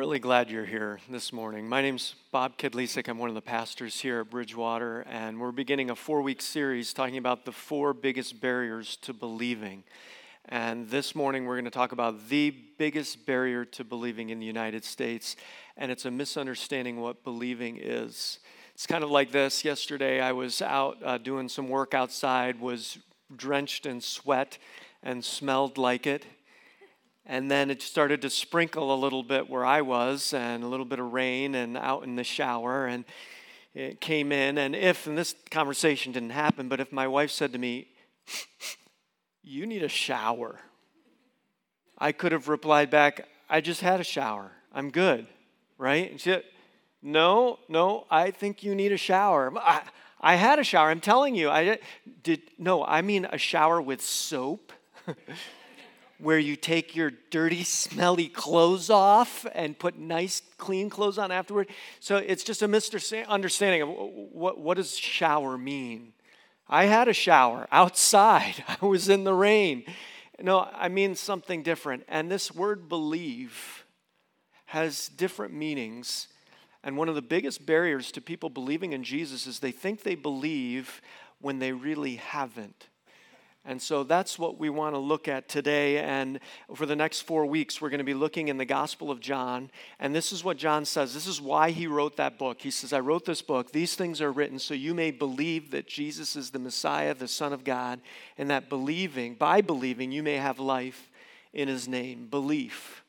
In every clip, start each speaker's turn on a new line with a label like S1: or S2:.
S1: really glad you're here this morning. My name's Bob Kidlisik. I'm one of the pastors here at Bridgewater, and we're beginning a four week series talking about the four biggest barriers to believing. And this morning, we're going to talk about the biggest barrier to believing in the United States, and it's a misunderstanding what believing is. It's kind of like this. Yesterday, I was out uh, doing some work outside, was drenched in sweat, and smelled like it and then it started to sprinkle a little bit where I was, and a little bit of rain, and out in the shower. And it came in. And if, and this conversation didn't happen, but if my wife said to me, You need a shower, I could have replied back, I just had a shower. I'm good, right? And she said, No, no, I think you need a shower. I, I had a shower. I'm telling you. I did. No, I mean a shower with soap. where you take your dirty, smelly clothes off and put nice, clean clothes on afterward. So it's just a misunderstanding of what, what does shower mean. I had a shower outside. I was in the rain. No, I mean something different. And this word believe has different meanings. And one of the biggest barriers to people believing in Jesus is they think they believe when they really haven't. And so that's what we want to look at today. And for the next four weeks, we're going to be looking in the Gospel of John. And this is what John says. This is why he wrote that book. He says, I wrote this book. These things are written so you may believe that Jesus is the Messiah, the Son of God, and that believing, by believing, you may have life in his name. Belief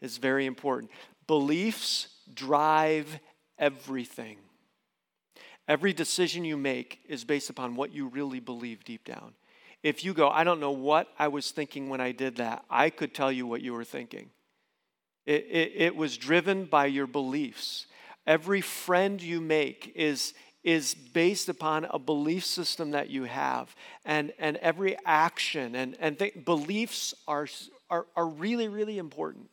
S1: is very important. Beliefs drive everything. Every decision you make is based upon what you really believe deep down. If you go, I don't know what I was thinking when I did that, I could tell you what you were thinking. It, it, it was driven by your beliefs. Every friend you make is, is based upon a belief system that you have. And, and every action and, and th- beliefs are, are, are really, really important.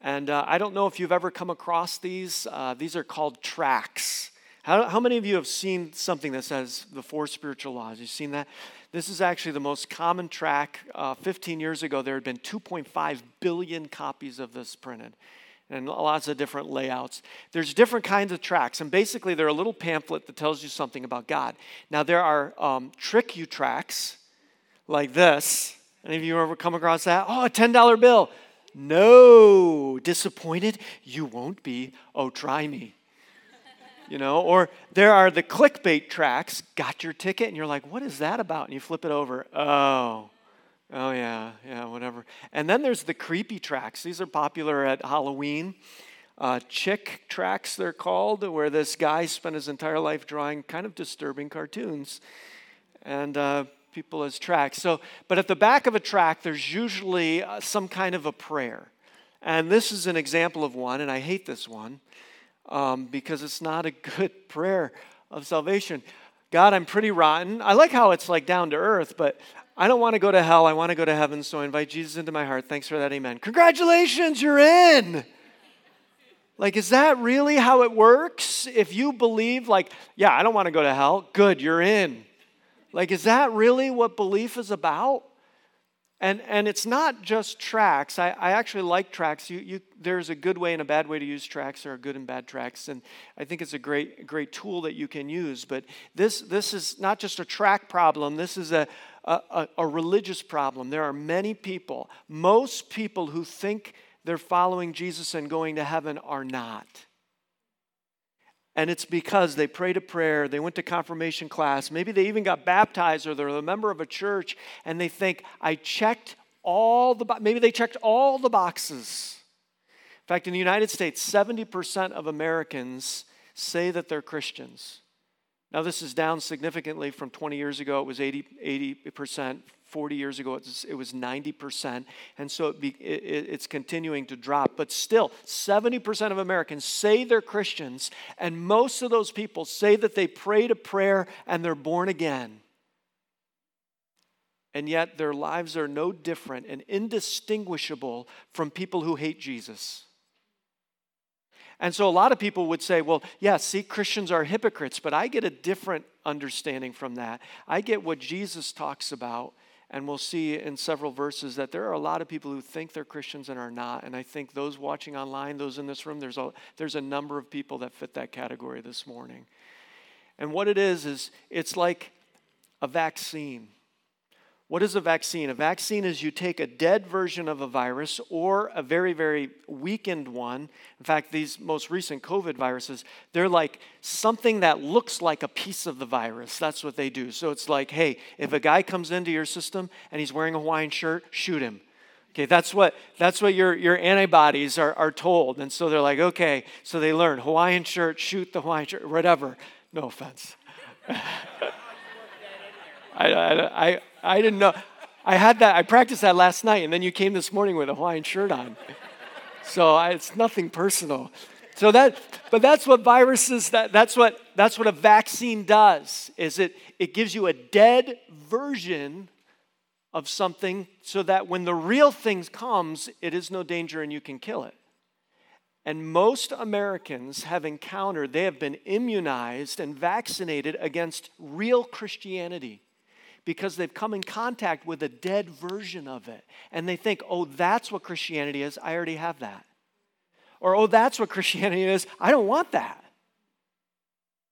S1: And uh, I don't know if you've ever come across these. Uh, these are called tracts. How, how many of you have seen something that says the four spiritual laws? You've seen that? This is actually the most common tract. Uh, 15 years ago, there had been 2.5 billion copies of this printed and lots of different layouts. There's different kinds of tracts, and basically, they're a little pamphlet that tells you something about God. Now, there are um, trick you tracts like this. Any of you ever come across that? Oh, a $10 bill. No, disappointed? You won't be. Oh, try me you know, or there are the clickbait tracts, got your ticket, and you're like, what is that about? And you flip it over. Oh, oh, yeah, yeah, whatever. And then there's the creepy tracts. These are popular at Halloween. Uh, chick tracts, they're called, where this guy spent his entire life drawing kind of disturbing cartoons. And uh, people as tracts. So, but at the back of a tract, there's usually uh, some kind of a prayer. And this is an example of one, and I hate this one um, because it's not a good prayer of salvation. God, I'm pretty rotten. I like how it's like down to earth, but I don't want to go to hell. I want to go to heaven, so I invite Jesus into my heart. Thanks for that. Amen. Congratulations, you're in. Like, is that really how it works? If you believe, like, yeah, I don't want to go to hell, good, you're in. Like, is that really what belief is about? And, and it's not just tracts. I, I actually like tracts. You, you, there's a good way and a bad way to use tracts. There are good and bad tracts. And I think it's a great, great tool that you can use. But this, this is not just a tract problem, this is a, a, a religious problem. There are many people, most people who think they're following Jesus and going to heaven are not. And it's because they prayed a prayer, they went to confirmation class, maybe they even got baptized or they're a member of a church, and they think, I checked all the, maybe they checked all the boxes. In fact, in the United States, 70% of Americans say that they're Christians. Now, this is down significantly from 20 years ago. It was 80, 80%. 40 years ago, it was, 90%. And so it be, it, it's continuing to drop. But still, 70% of Americans say they're Christians, and most of those people say that they prayed a prayer and they're born again. And yet their lives are no different and indistinguishable from people who hate Jesus. And so a lot of people would say, well, yeah, see, Christians are hypocrites, but I get a different understanding from that. I get what Jesus talks about And we'll see in several verses that there are a lot of people who think they're Christians and are not. And I think those watching online, those in this room, there's a, there's a number of people that fit that category this morning. And what it is, is it's like a vaccine. What is a vaccine? A vaccine is you take a dead version of a virus or a very, very weakened one. In fact, these most recent COVID viruses, they're like something that looks like a piece of the virus. That's what they do. So it's like, hey, if a guy comes into your system and he's wearing a Hawaiian shirt, shoot him. Okay, that's what that's what your, your antibodies are, are told. And so they're like, okay, so they learn Hawaiian shirt, shoot the Hawaiian shirt, whatever. No offense. I, I, I didn't know. I had that, I practiced that last night, and then you came this morning with a Hawaiian shirt on. So I, it's nothing personal. So that, but that's what viruses, that, that's, what, that's what a vaccine does, is it, it gives you a dead version of something so that when the real thing comes, it is no danger and you can kill it. And most Americans have encountered, they have been immunized and vaccinated against real Christianity because they've come in contact with a dead version of it. And they think, oh, that's what Christianity is. I already have that. Or, oh, that's what Christianity is. I don't want that.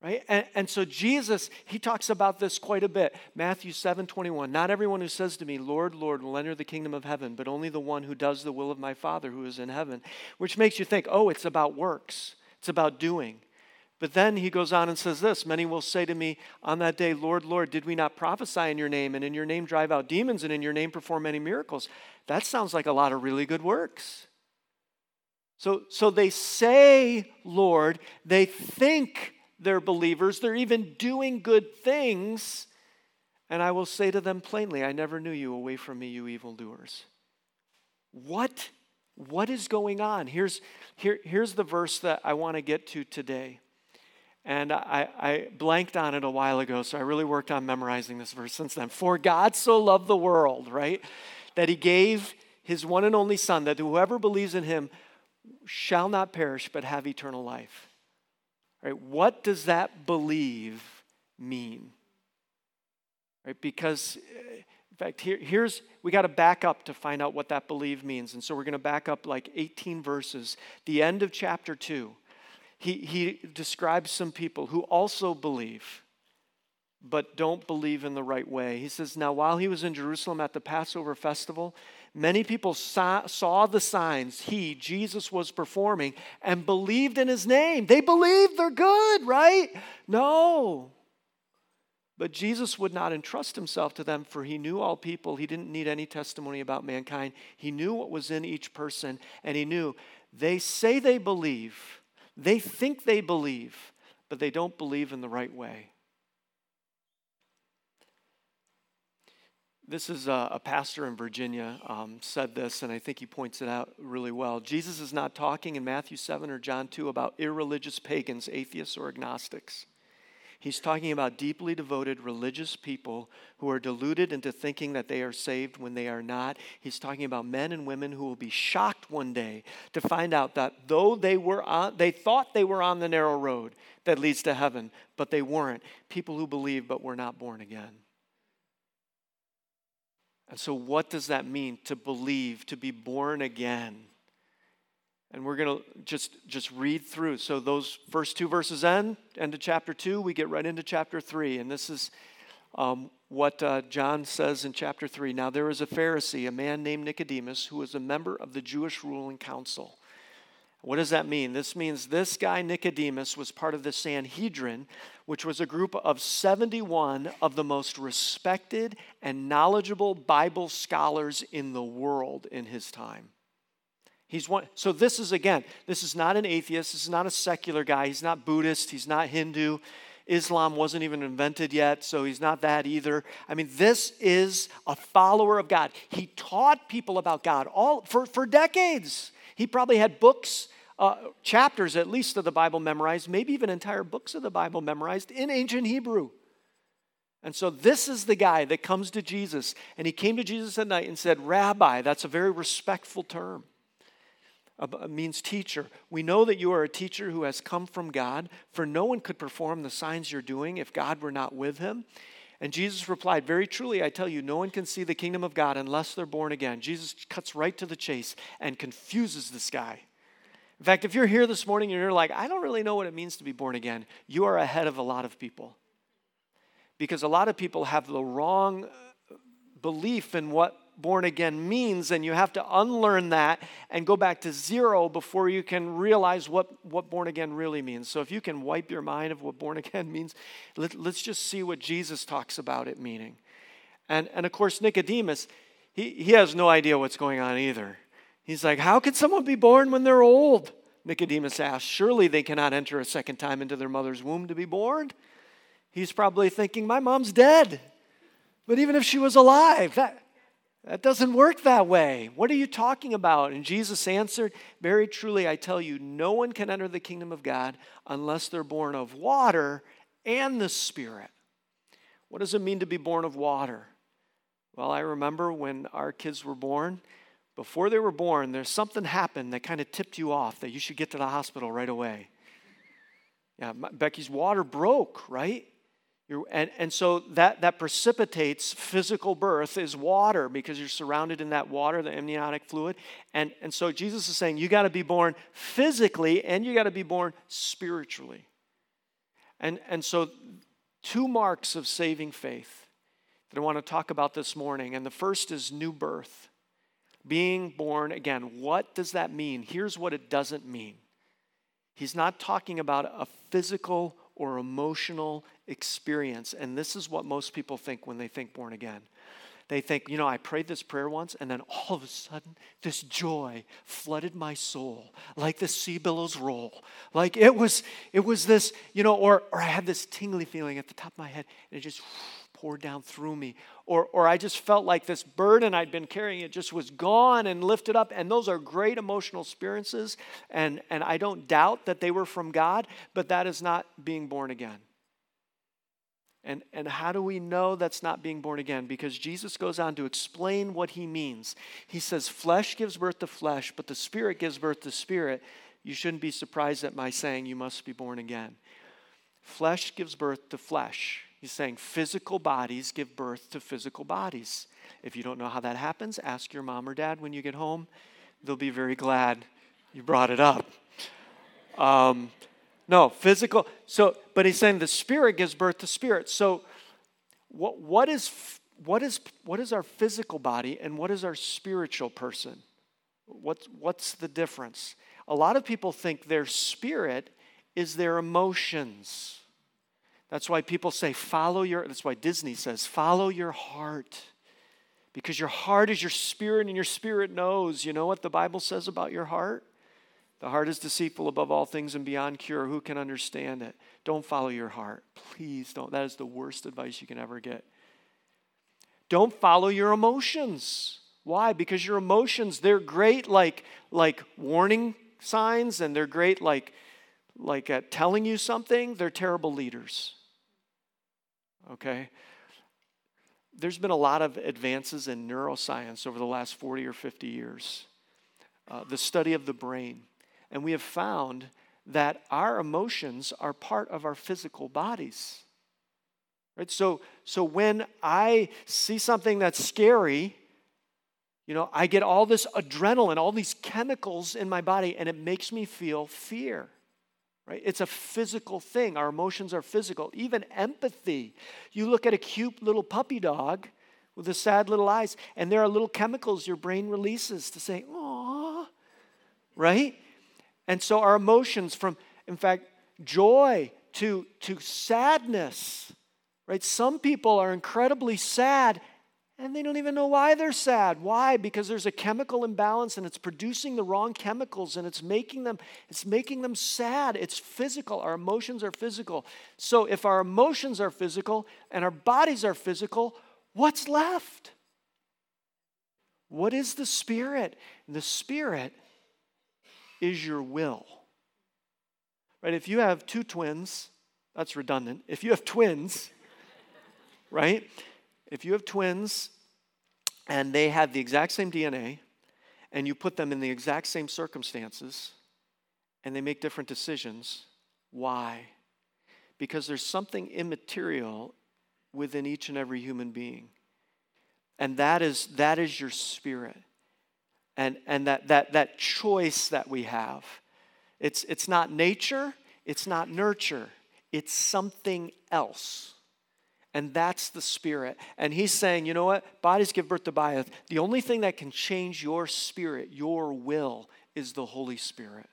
S1: Right? And, and so Jesus, he talks about this quite a bit. Matthew 7 21. Not everyone who says to me, Lord, Lord, will enter the kingdom of heaven, but only the one who does the will of my Father who is in heaven. Which makes you think, oh, it's about works, it's about doing. But then he goes on and says this Many will say to me on that day, Lord, Lord, did we not prophesy in your name, and in your name drive out demons, and in your name perform many miracles? That sounds like a lot of really good works. So, so they say, Lord, they think they're believers, they're even doing good things. And I will say to them plainly, I never knew you. Away from me, you evildoers. What? What is going on? Here's, here, here's the verse that I want to get to today. And I, I, blanked on it a while ago, so I really worked on memorizing this verse since then. For God so loved the world, right, that he gave his one and only Son, that whoever believes in him shall not perish but have eternal life. Right? What does that believe mean? Right? Because, uh, in fact, here, here's, we got to back up to find out what that believe means. And so we're going to back up like 18 verses, the end of chapter 2 he, he describes some people who also believe, but don't believe in the right way. He says, Now, while he was in Jerusalem at the Passover festival, many people saw, saw the signs he, Jesus, was performing and believed in his name. They believed they're good, right? No. But Jesus would not entrust himself to them, for he knew all people. He didn't need any testimony about mankind. He knew what was in each person, and he knew they say they believe they think they believe, but they don't believe in the right way. This is a, a pastor in Virginia um, said this, and I think he points it out really well. Jesus is not talking in Matthew 7 or John 2 about irreligious pagans, atheists, or agnostics. He's talking about deeply devoted religious people who are deluded into thinking that they are saved when they are not. He's talking about men and women who will be shocked one day to find out that though they were on, they thought they were on the narrow road that leads to heaven, but they weren't. People who believe but were not born again. And so, what does that mean to believe, to be born again? And we're going to just, just read through. So those first two verses end, end of chapter two, we get right into chapter three. And this is um, what uh, John says in chapter three. Now there was a Pharisee, a man named Nicodemus, who was a member of the Jewish ruling council. What does that mean? This means this guy, Nicodemus, was part of the Sanhedrin, which was a group of 71 of the most respected and knowledgeable Bible scholars in the world in his time. He's one, so this is again, this is not an atheist, this is not a secular guy, he's not Buddhist, he's not Hindu. Islam wasn't even invented yet, so he's not that either. I mean, this is a follower of God. He taught people about God all for, for decades. He probably had books, uh, chapters at least of the Bible memorized, maybe even entire books of the Bible memorized in ancient Hebrew. And so this is the guy that comes to Jesus, and he came to Jesus at night and said, Rabbi, that's a very respectful term means teacher. We know that you are a teacher who has come from God, for no one could perform the signs you're doing if God were not with him. And Jesus replied, Very truly, I tell you, no one can see the kingdom of God unless they're born again. Jesus cuts right to the chase and confuses this guy. In fact, if you're here this morning and you're like, I don't really know what it means to be born again, you are ahead of a lot of people. Because a lot of people have the wrong uh, belief in what born again means, and you have to unlearn that and go back to zero before you can realize what, what born again really means. So, if you can wipe your mind of what born again means, let, let's just see what Jesus talks about it meaning. And, and of course, Nicodemus, he, he has no idea what's going on either. He's like, How can someone be born when they're old? Nicodemus asked, Surely they cannot enter a second time into their mother's womb to be born. He's probably thinking, My mom's dead. But even if she was alive, that, that doesn't work that way. What are you talking about? And Jesus answered, Very truly, I tell you, no one can enter the kingdom of God unless they're born of water and the Spirit. What does it mean to be born of water? Well, I remember when our kids were born, before they were born, there's something happened that kind of tipped you off that you should get to the hospital right away. Yeah, Becky's water broke, right? And, and so that, that precipitates physical birth is water because you're surrounded in that water, the amniotic fluid. And, and so Jesus is saying you got to be born physically and you got to be born spiritually. And, and so, two marks of saving faith that I want to talk about this morning. And the first is new birth. Being born again. What does that mean? Here's what it doesn't mean. He's not talking about a physical or emotional experience. And this is what most people think when they think born again. They think, you know, I prayed this prayer once, and then all of a sudden, this joy flooded my soul, like the sea billows roll. Like it was, it was this, you know, or, or I had this tingly feeling at the top of my head, and it just poured down through me. Or, or I just felt like this burden I'd been carrying, it just was gone and lifted up. And those are great emotional experiences. And, and I don't doubt that they were from God, but that is not being born again. And, and how do we know that's not being born again? Because Jesus goes on to explain what he means. He says, Flesh gives birth to flesh, but the Spirit gives birth to spirit. You shouldn't be surprised at my saying you must be born again. Flesh gives birth to flesh. He's saying physical bodies give birth to physical bodies. If you don't know how that happens, ask your mom or dad when you get home. They'll be very glad you brought it up. Um, no, physical. So, but he's saying the spirit gives birth to spirit. So, what, what, is, what, is, what is our physical body and what is our spiritual person? What's, what's the difference? A lot of people think their spirit is their emotions. That's why people say, follow your, that's why Disney says, follow your heart. Because your heart is your spirit and your spirit knows. You know what the Bible says about your heart? The heart is deceitful above all things and beyond cure. Who can understand it? Don't follow your heart. Please don't. That is the worst advice you can ever get. Don't follow your emotions. Why? Because your emotions, they're great like, like warning signs and they're great like, like at telling you something. They're terrible leaders okay? There's been a lot of advances in neuroscience over the last 40 or 50 years, uh, the study of the brain. And we have found that our emotions are part of our physical bodies. Right? So, so when I see something that's scary, you know, I get all this adrenaline, all these chemicals in my body, and it makes me feel fear right? It's a physical thing. Our emotions are physical. Even empathy. You look at a cute little puppy dog with the sad little eyes, and there are little chemicals your brain releases to say, "Aw," right? And so our emotions, from in fact joy to to sadness, right? Some people are incredibly sad and they don't even know why they're sad. Why? Because there's a chemical imbalance and it's producing the wrong chemicals and it's making them it's making them sad. It's physical. Our emotions are physical. So if our emotions are physical and our bodies are physical, what's left? What is the spirit? the spirit is your will. Right? If you have two twins, that's redundant. If you have twins, right? If you have twins and they have the exact same DNA and you put them in the exact same circumstances and they make different decisions, why? Because there's something immaterial within each and every human being. And that is, that is your spirit. And, and that, that, that choice that we have. It's, it's not nature, it's not nurture, it's something else. And that's the spirit. And he's saying, you know what? Bodies give birth to bodies. The only thing that can change your spirit, your will, is the Holy Spirit.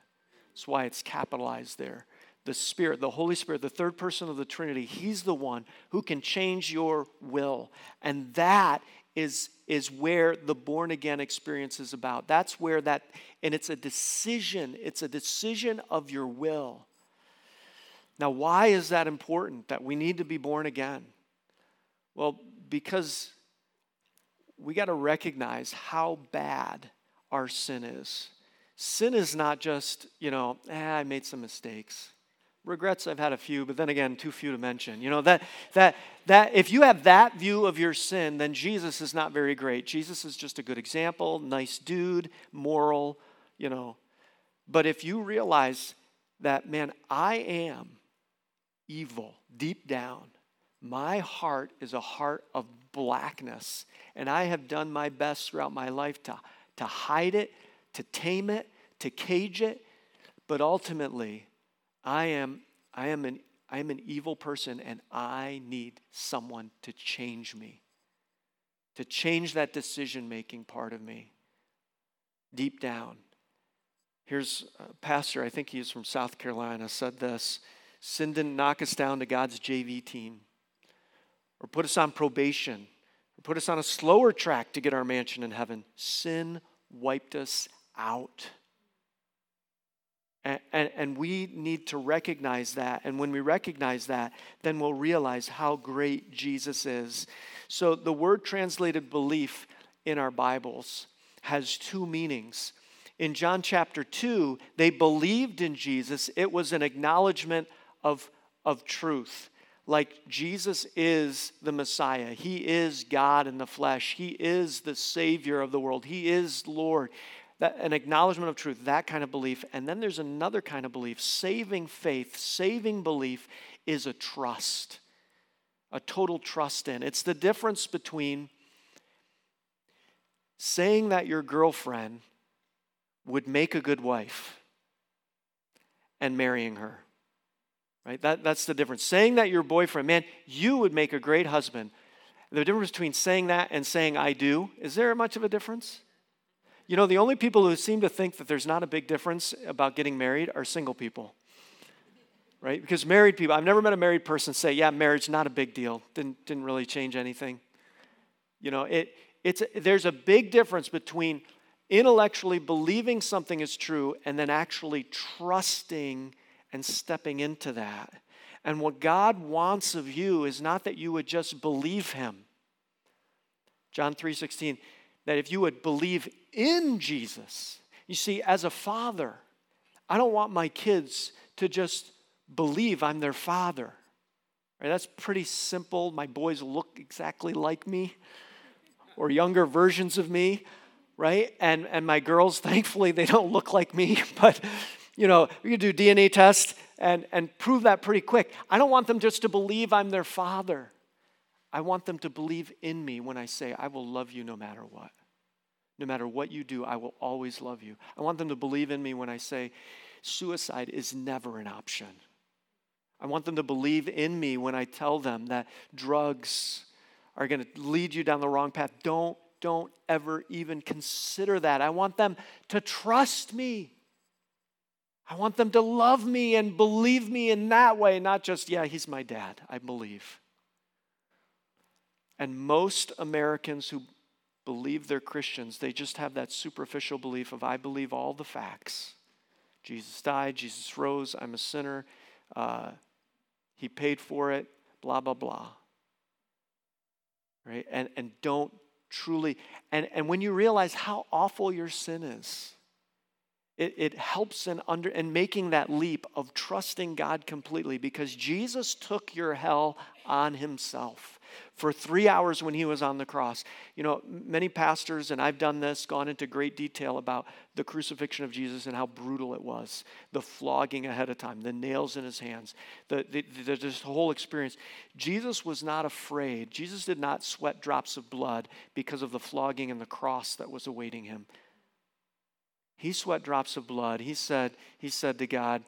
S1: That's why it's capitalized there. The Spirit, the Holy Spirit, the third person of the Trinity, He's the one who can change your will. And that is, is where the born again experience is about. That's where that, and it's a decision, it's a decision of your will. Now, why is that important that we need to be born again? Well, because we got to recognize how bad our sin is. Sin is not just, you know, eh, I made some mistakes. Regrets, I've had a few, but then again, too few to mention. You know, that, that, that if you have that view of your sin, then Jesus is not very great. Jesus is just a good example, nice dude, moral, you know. But if you realize that, man, I am evil deep down, my heart is a heart of blackness, and I have done my best throughout my life to, to hide it, to tame it, to cage it, but ultimately, I am, I am an I am an evil person and I need someone to change me, to change that decision making part of me deep down. Here's a pastor, I think he's from South Carolina, said this Sin didn't knock us down to God's JV team or put us on probation or put us on a slower track to get our mansion in heaven. Sin wiped us out. And, and, and, we need to recognize that. And when we recognize that, then we'll realize how great Jesus is. So, the word translated belief in our Bibles has two meanings. In John chapter 2, they believed in Jesus, it was an acknowledgement of, of truth. Like Jesus is the Messiah, He is God in the flesh, He is the Savior of the world, He is Lord that, an acknowledgement of truth, that kind of belief. And then there's another kind of belief. Saving faith, saving belief is a trust, a total trust in. It's the difference between saying that your girlfriend would make a good wife and marrying her. Right? That, that's the difference. Saying that your boyfriend, man, you would make a great husband. The difference between saying that and saying I do, is there much of a difference? You know, the only people who seem to think that there's not a big difference about getting married are single people. Right? Because married people, I've never met a married person say, yeah, marriage not a big deal. Didn't, didn't really change anything. You know, it, it's, there's a big difference between intellectually believing something is true and then actually trusting and stepping into that. And what God wants of you is not that you would just believe him. John 3:16 that if you would believe in Jesus, you see, as a father, I don't want my kids to just believe I'm their father. Right? That's pretty simple. My boys look exactly like me or younger versions of me, right? And, and my girls, thankfully, they don't look like me, but you know, you do DNA tests and, and prove that pretty quick. I don't want them just to believe I'm their father. I want them to believe in me when I say, I will love you no matter what. No matter what you do, I will always love you. I want them to believe in me when I say, suicide is never an option. I want them to believe in me when I tell them that drugs are going to lead you down the wrong path. Don't, don't ever even consider that. I want them to trust me. I want them to love me and believe me in that way, not just, yeah, he's my dad, I believe. And most Americans who believe they're Christians, they just have that superficial belief of, I believe all the facts. Jesus died, Jesus rose, I'm a sinner, uh, he paid for it, blah, blah, blah. Right? And, and don't truly, and, and when you realize how awful your sin is, it, it helps in under in making that leap of trusting God completely because Jesus took your hell on himself for three hours when he was on the cross. You know, many pastors, and I've done this, gone into great detail about the crucifixion of Jesus and how brutal it was, the flogging ahead of time, the nails in his hands, the, the, the, this whole experience. Jesus was not afraid. Jesus did not sweat drops of blood because of the flogging and the cross that was awaiting him. He sweat drops of blood. He said, he said to God,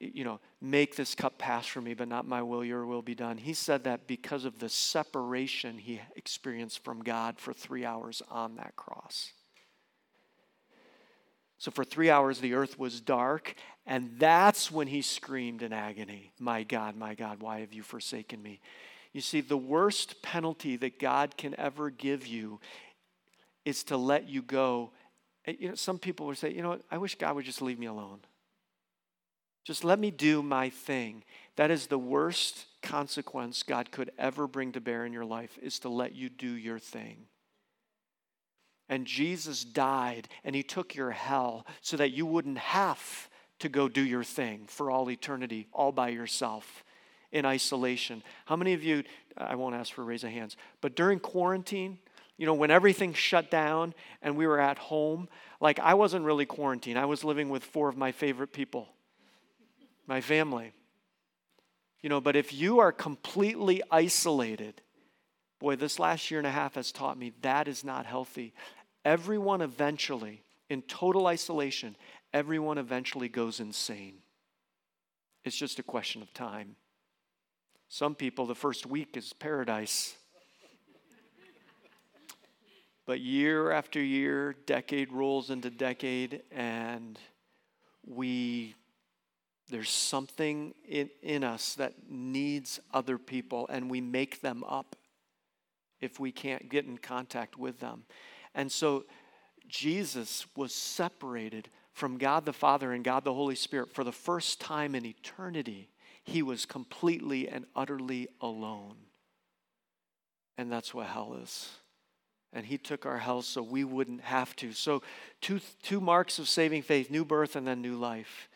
S1: you know, make this cup pass from me, but not my will, your will be done. He said that because of the separation he experienced from God for three hours on that cross. So for three hours, the earth was dark, and that's when he screamed in agony, My God, my God, why have you forsaken me? You see, the worst penalty that God can ever give you is to let you go. You know, some people would say, You know what, I wish God would just leave me alone. Just let me do my thing. That is the worst consequence God could ever bring to bear in your life is to let you do your thing. And Jesus died and he took your hell so that you wouldn't have to go do your thing for all eternity, all by yourself in isolation. How many of you, I won't ask for a raise of hands, but during quarantine, you know, when everything shut down and we were at home, like I wasn't really quarantined. I was living with four of my favorite people my family. You know, but if you are completely isolated, boy, this last year and a half has taught me that is not healthy. Everyone eventually, in total isolation, everyone eventually goes insane. It's just a question of time. Some people, the first week is paradise. But year after year, decade rolls into decade, and we there's something in, in us that needs other people, and we make them up if we can't get in contact with them. And so Jesus was separated from God the Father and God the Holy Spirit for the first time in eternity. He was completely and utterly alone. And that's what hell is. And he took our hell so we wouldn't have to. So, two, two marks of saving faith new birth and then new life.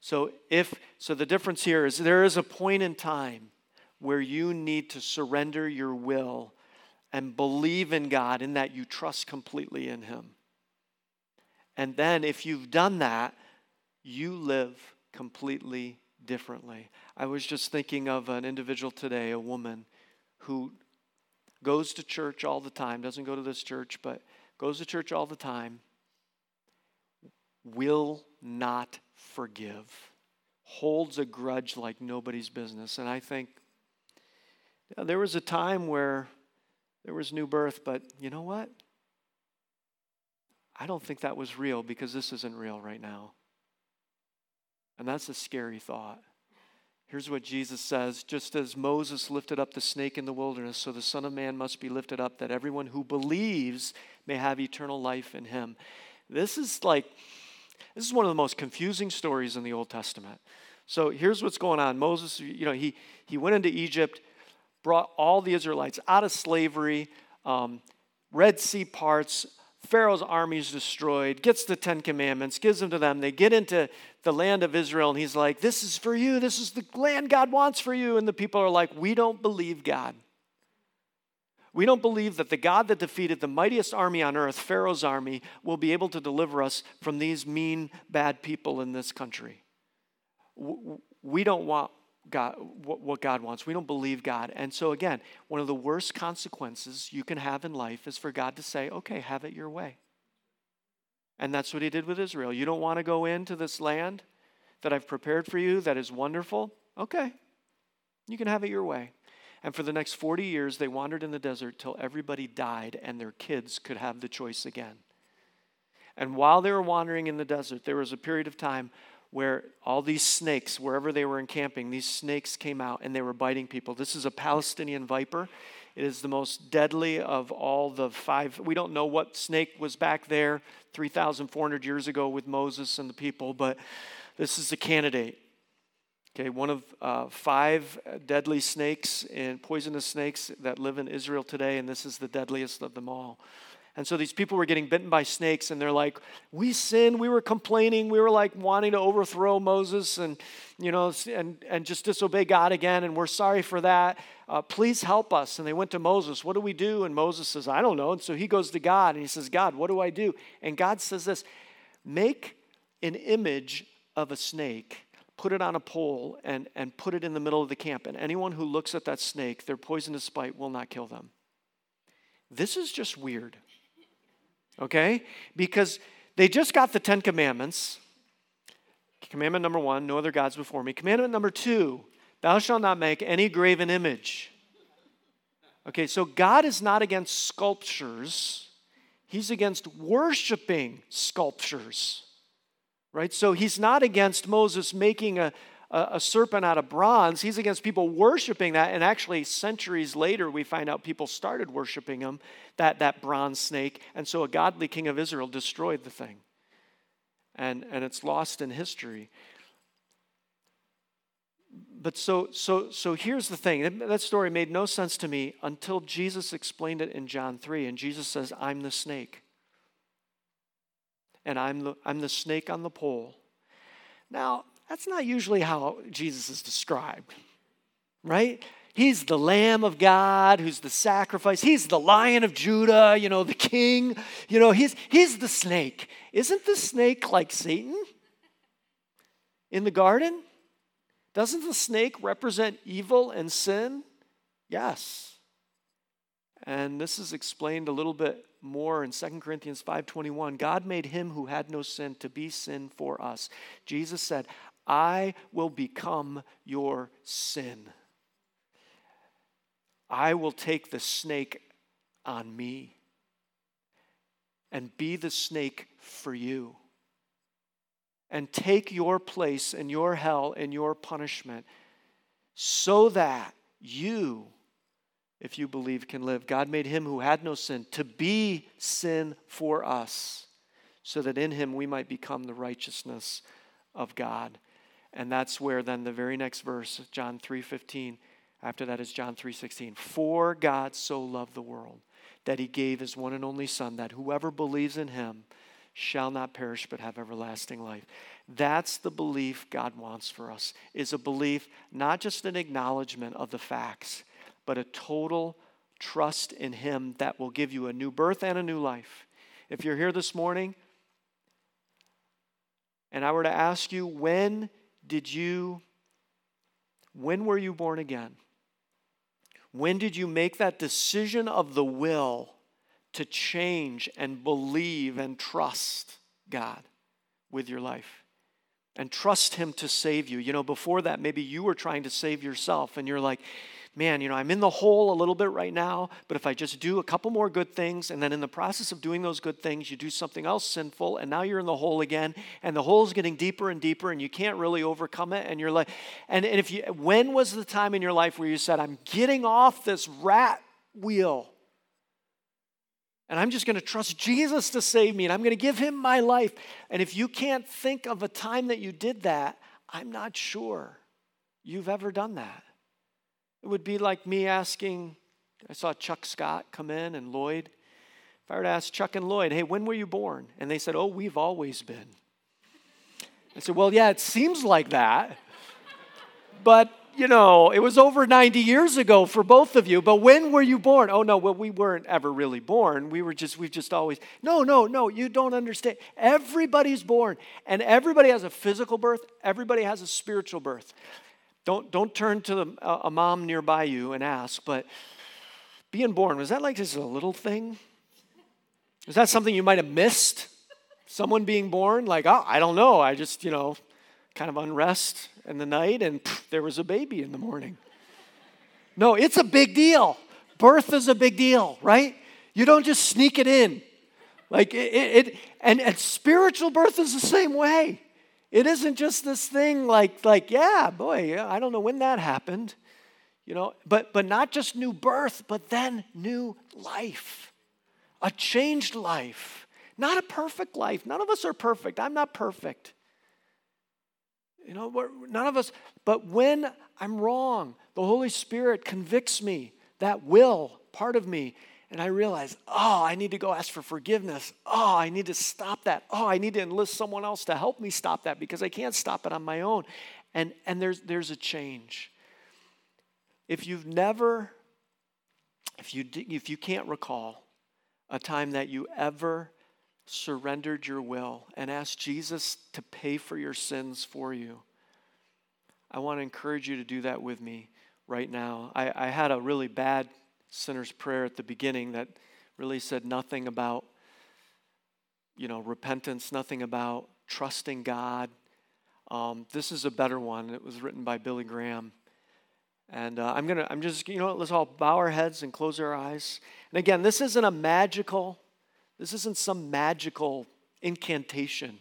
S1: So if so the difference here is there is a point in time where you need to surrender your will and believe in God in that you trust completely in him. And then if you've done that, you live completely differently. I was just thinking of an individual today, a woman who goes to church all the time, doesn't go to this church, but goes to church all the time, will not forgive, holds a grudge like nobody's business. And I think there was a time where there was new birth, but you know what? I don't think that was real because this isn't real right now. And that's a scary thought. Here's what Jesus says Just as Moses lifted up the snake in the wilderness, so the Son of Man must be lifted up, that everyone who believes may have eternal life in him. This is like this is one of the most confusing stories in the Old Testament. So here's what's going on. Moses, you know, he, he went into Egypt, brought all the Israelites out of slavery, um, Red Sea parts, Pharaoh's army is destroyed, gets the Ten Commandments, gives them to them. They get into the land of Israel, and he's like, This is for you. This is the land God wants for you. And the people are like, We don't believe God. We don't believe that the God that defeated the mightiest army on earth, Pharaoh's army, will be able to deliver us from these mean, bad people in this country. We don't want God, what God wants. We don't believe God. And so, again, one of the worst consequences you can have in life is for God to say, okay, have it your way. And that's what he did with Israel. You don't want to go into this land that I've prepared for you that is wonderful? Okay, you can have it your way. And for the next 40 years, they wandered in the desert till everybody died and their kids could have the choice again. And while they were wandering in the desert, there was a period of time where all these snakes, wherever they were encamping, these snakes came out and they were biting people. This is a Palestinian viper. It is the most deadly of all the five. We don't know what snake was back there 3,400 years ago with Moses and the people, but this is a candidate. Okay, one of uh, five deadly snakes and poisonous snakes that live in Israel today, and this is the deadliest of them all. And so these people were getting bitten by snakes, and they're like, We sinned, we were complaining, we were like wanting to overthrow Moses and, you know, and, and just disobey God again, and we're sorry for that. Uh, please help us. And they went to Moses, What do we do? And Moses says, I don't know. And so he goes to God and he says, God, what do I do? And God says this Make an image of a snake put it on a pole and, and put it in the middle of the camp. And anyone who looks at that snake, their poisonous bite will not kill them. This is just weird. Okay? Because they just got the Ten Commandments. Commandment number one, no other gods before me. Commandment number two, thou shalt not make any graven image. Okay, so God is not against sculptures, He's against worshiping sculptures right? So he's not against Moses making a, a, a, serpent out of bronze. He's against people worshiping that. And actually, centuries later, we find out people started worshiping him, that, that bronze snake. And so a godly king of Israel destroyed the thing. And, and it's lost in history. But so, so, so here's the thing that story made no sense to me until Jesus explained it in John 3. And Jesus says, I'm the snake and I'm the, I'm the snake on the pole. Now, that's not usually how Jesus is described, right? He's the Lamb of God who's the sacrifice. He's the Lion of Judah, you know, the King. You know, he's, he's the snake. Isn't the snake like Satan in the garden? Doesn't the snake represent evil and sin? Yes. And this is explained a little bit more in 2 Corinthians 5:21. God made him who had no sin to be sin for us. Jesus said, "I will become your sin. I will take the snake on me and be the snake for you." And take your place in your hell and your punishment so that you if you believe, can live. God made him who had no sin to be sin for us, so that in him we might become the righteousness of God. And that's where then the very next verse, John 3:15, after that is John 3:16. For God so loved the world that he gave his one and only son that whoever believes in him shall not perish but have everlasting life. That's the belief God wants for us. Is a belief not just an acknowledgement of the facts, but a total trust in Him that will give you a new birth and a new life. If you're here this morning and I were to ask you, when did you, when were you born again? When did you make that decision of the will to change and believe and trust God with your life? And trust Him to save you. You know, before that, maybe you were trying to save yourself and you're like, man, you know, I'm in the hole a little bit right now, but if I just do a couple more good things, and then in the process of doing those good things, you do something else sinful, and now you're in the hole again, and the hole's getting deeper and deeper, and you can't really overcome it, and you're like, and, and if you, when was the time in your life where you said, I'm getting off this rat wheel? And I'm just going to trust Jesus to save me, and I'm going to give him my life. And if you can't think of a time that you did that, I'm not sure you've ever done that. It would be like me asking, I saw Chuck Scott come in and Lloyd. If I were to ask Chuck and Lloyd, hey, when were you born? And they said, oh, we've always been. I said, well, yeah, it seems like that. But, you know, it was over 90 years ago for both of you. But when were you born? Oh, no, well, we weren't ever really born. We were just, we've just always. No, no, no, you don't understand. Everybody's born. And everybody has a physical birth, everybody has a spiritual birth. Don't, don't turn to a mom nearby you and ask, but being born, was that like just a little thing? Was that something you might have missed? Someone being born? Like, oh, I don't know. I just, you know, kind of unrest in the night and pff, there was a baby in the morning. No, it's a big deal. Birth is a big deal, right? You don't just sneak it in. Like it, it, it and, and spiritual birth is the same way. It isn't just this thing like, like yeah, boy, I don't know when that happened. You know, but but not just new birth, but then new life. A changed life. Not a perfect life. None of us are perfect. I'm not perfect. You know, none of us, but when I'm wrong, the Holy Spirit convicts me, that will part of me, and I realize, oh, I need to go ask for forgiveness. Oh, I need to stop that. Oh, I need to enlist someone else to help me stop that because I can't stop it on my own. And, and there's, there's a change. If you've never, if you, if you can't recall a time that you ever surrendered your will and asked Jesus to pay for your sins for you, I want to encourage you to do that with me right now. I, I had a really bad sinner's prayer at the beginning that really said nothing about, you know, repentance, nothing about trusting God. Um, this is a better one. It was written by Billy Graham. And uh, I'm to, I'm just, you know, let's all bow our heads and close our eyes. And again, this isn't a magical, this isn't some magical incantation.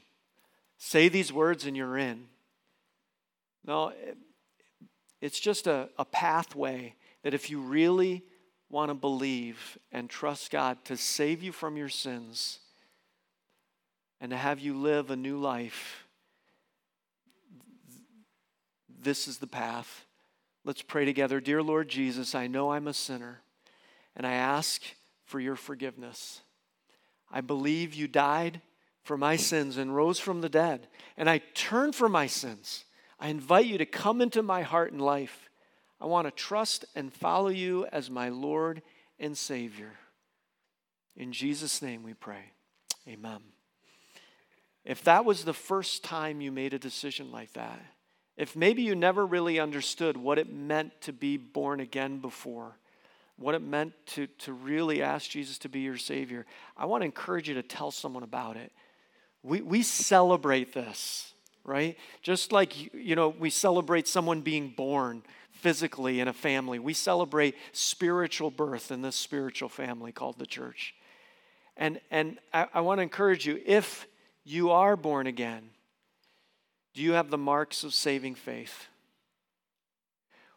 S1: Say these words and you're in. No, it, it's just a, a pathway that if you really want to believe and trust God to save you from your sins and to have you live a new life, this is the path. Let's pray together. Dear Lord Jesus, I know I'm a sinner and I ask for your forgiveness. I believe you died for my sins and rose from the dead, and I turn from my sins. I invite you to come into my heart and life. I want to trust and follow you as my Lord and Savior. In Jesus' name we pray. Amen. If that was the first time you made a decision like that, if maybe you never really understood what it meant to be born again before, what it meant to, to really ask Jesus to be your Savior, I want to encourage you to tell someone about it. We, we celebrate this, right? Just like, you know, we celebrate someone being born physically in a family. We celebrate spiritual birth in this spiritual family called the church. And, and I, I want to encourage you if you are born again, do you have the marks of saving faith?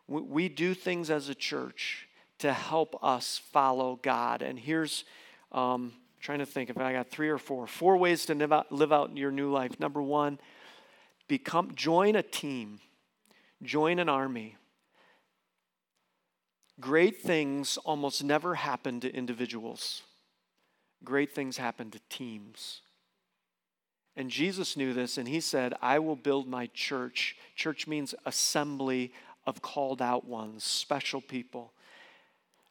S1: We, we do things as a church to help us follow God. And here's, um, trying to think if I got three or four, four ways to live out, live out your new life. Number one, become, join a team, join an army. Great things almost never happen to individuals, great things happen to teams. And Jesus knew this, and he said, I will build my church. Church means assembly of called out ones, special people.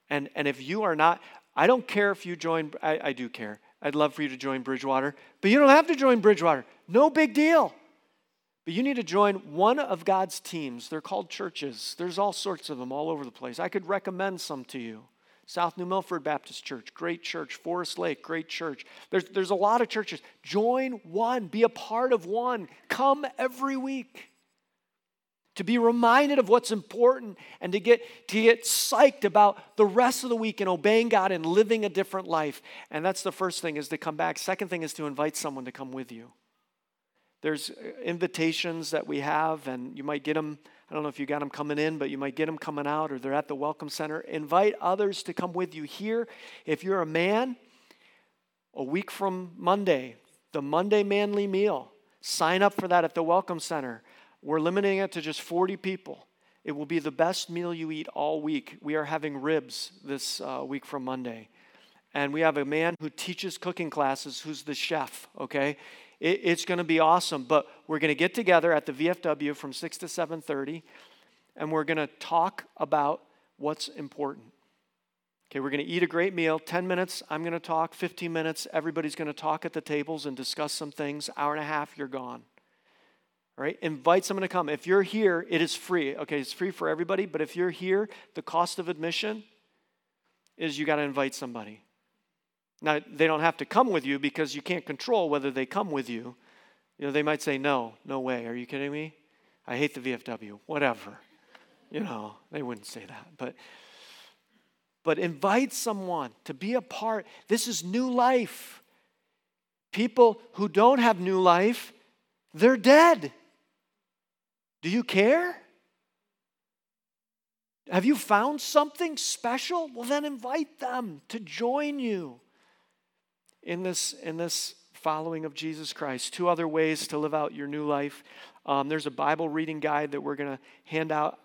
S1: And, and if you are not, I don't care if you join, I, I do care. I'd love for you to join Bridgewater, but you don't have to join Bridgewater. No big deal. But you need to join one of God's teams. They're called churches. There's all sorts of them all over the place. I could recommend some to you. South New Milford Baptist Church, great church. Forest Lake, great church. There's, there's a lot of churches. Join one, be a part of one. Come every week to be reminded of what's important and to get, to get psyched about the rest of the week and obeying God and living a different life. And that's the first thing is to come back. Second thing is to invite someone to come with you. There's uh, invitations that we have, and you might get them. I don't know if you got them coming in, but you might get them coming out, or they're at the Welcome Center. Invite others to come with you here. If you're a man, a week from Monday, the Monday manly meal, sign up for that at the Welcome Center. We're limiting it to just 40 people. It will be the best meal you eat all week. We are having ribs this uh, week from Monday. And we have a man who teaches cooking classes who's the chef, okay? It, it's going to be awesome. But we're going to get together at the VFW from 6 to 7.30, and we're going to talk about what's important. Okay, we're going to eat a great meal. 10 minutes, I'm going to talk. 15 minutes, everybody's going to talk at the tables and discuss some things. Hour and a half, you're gone. All right, invite someone to come. If you're here, it is free. Okay, it's free for everybody, but if you're here, the cost of admission is you got to invite somebody. Now, they don't have to come with you because you can't control whether they come with you. You know, they might say, no, no way. Are you kidding me? I hate the VFW. Whatever. You know, they wouldn't say that. But, but invite someone to be a part. This is new life. People who don't have new life, they're dead. Do you care? Have you found something special? Well, then invite them to join you in this, in this following of Jesus Christ. Two other ways to live out your new life. Um, there's a Bible reading guide that we're going to hand out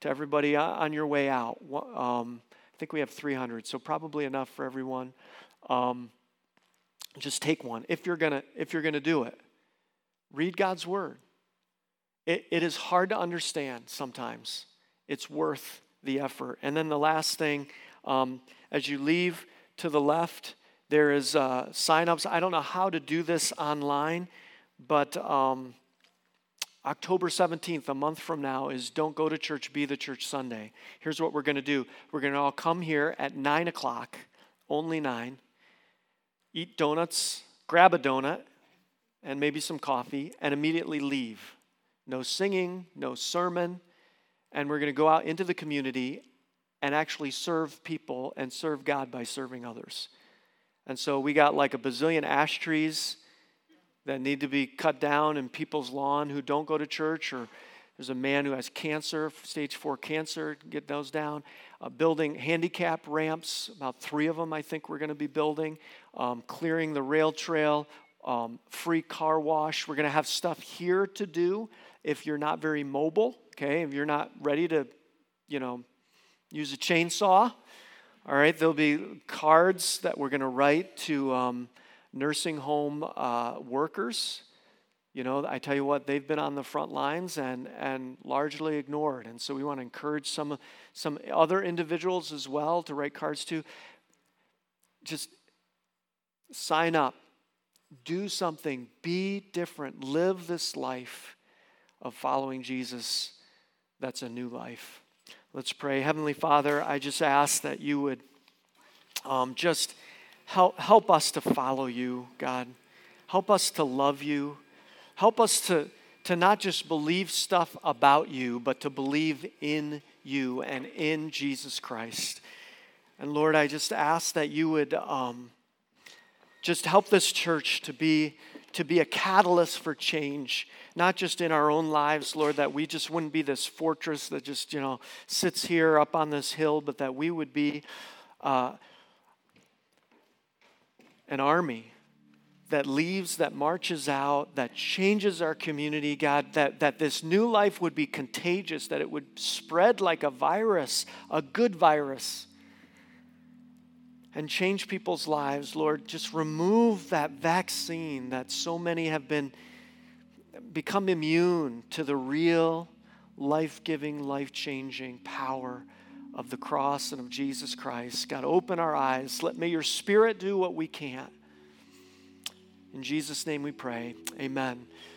S1: to everybody on your way out. Um, I think we have 300, so probably enough for everyone. Um, just take one if you're gonna if you're gonna do it. Read God's word. It, it is hard to understand sometimes. It's worth the effort. And then the last thing, um, as you leave to the left, there is uh, sign-ups. I don't know how to do this online, but um, October 17th, a month from now, is Don't Go to Church, Be the Church Sunday. Here's what we're going to do we're going to all come here at 9 o'clock, only 9, eat donuts, grab a donut, and maybe some coffee, and immediately leave. No singing, no sermon. And we're going to go out into the community and actually serve people and serve God by serving others. And so we got like a bazillion ash trees that need to be cut down in people's lawn who don't go to church or there's a man who has cancer, stage four cancer, get those down. Uh, building handicap ramps, about three of them I think we're going to be building. Um, clearing the rail trail, um, free car wash. We're going to have stuff here to do if you're not very mobile, okay? If you're not ready to, you know, use a chainsaw, all right? There'll be cards that we're going to write to um, nursing home uh, workers you know, I tell you what, they've been on the front lines and, and largely ignored. And so we want to encourage some, some other individuals as well to write cards to. Just sign up, do something, be different, live this life of following Jesus. That's a new life. Let's pray. Heavenly Father, I just ask that you would um, just help, help us to follow you, God. Help us to love you. Help us to, to not just believe stuff about you, but to believe in you and in Jesus Christ. And Lord, I just ask that you would um, just help this church to be to be a catalyst for change, not just in our own lives, Lord, that we just wouldn't be this fortress that just, you know, sits here up on this hill, but that we would be uh, an army that leaves, that marches out, that changes our community, God, that, that this new life would be contagious, that it would spread like a virus, a good virus, and change people's lives. Lord, just remove that vaccine that so many have been become immune to the real life-giving, life-changing power of the cross and of Jesus Christ. God, open our eyes. Let may your spirit do what we can't. In Jesus' name we pray. Amen.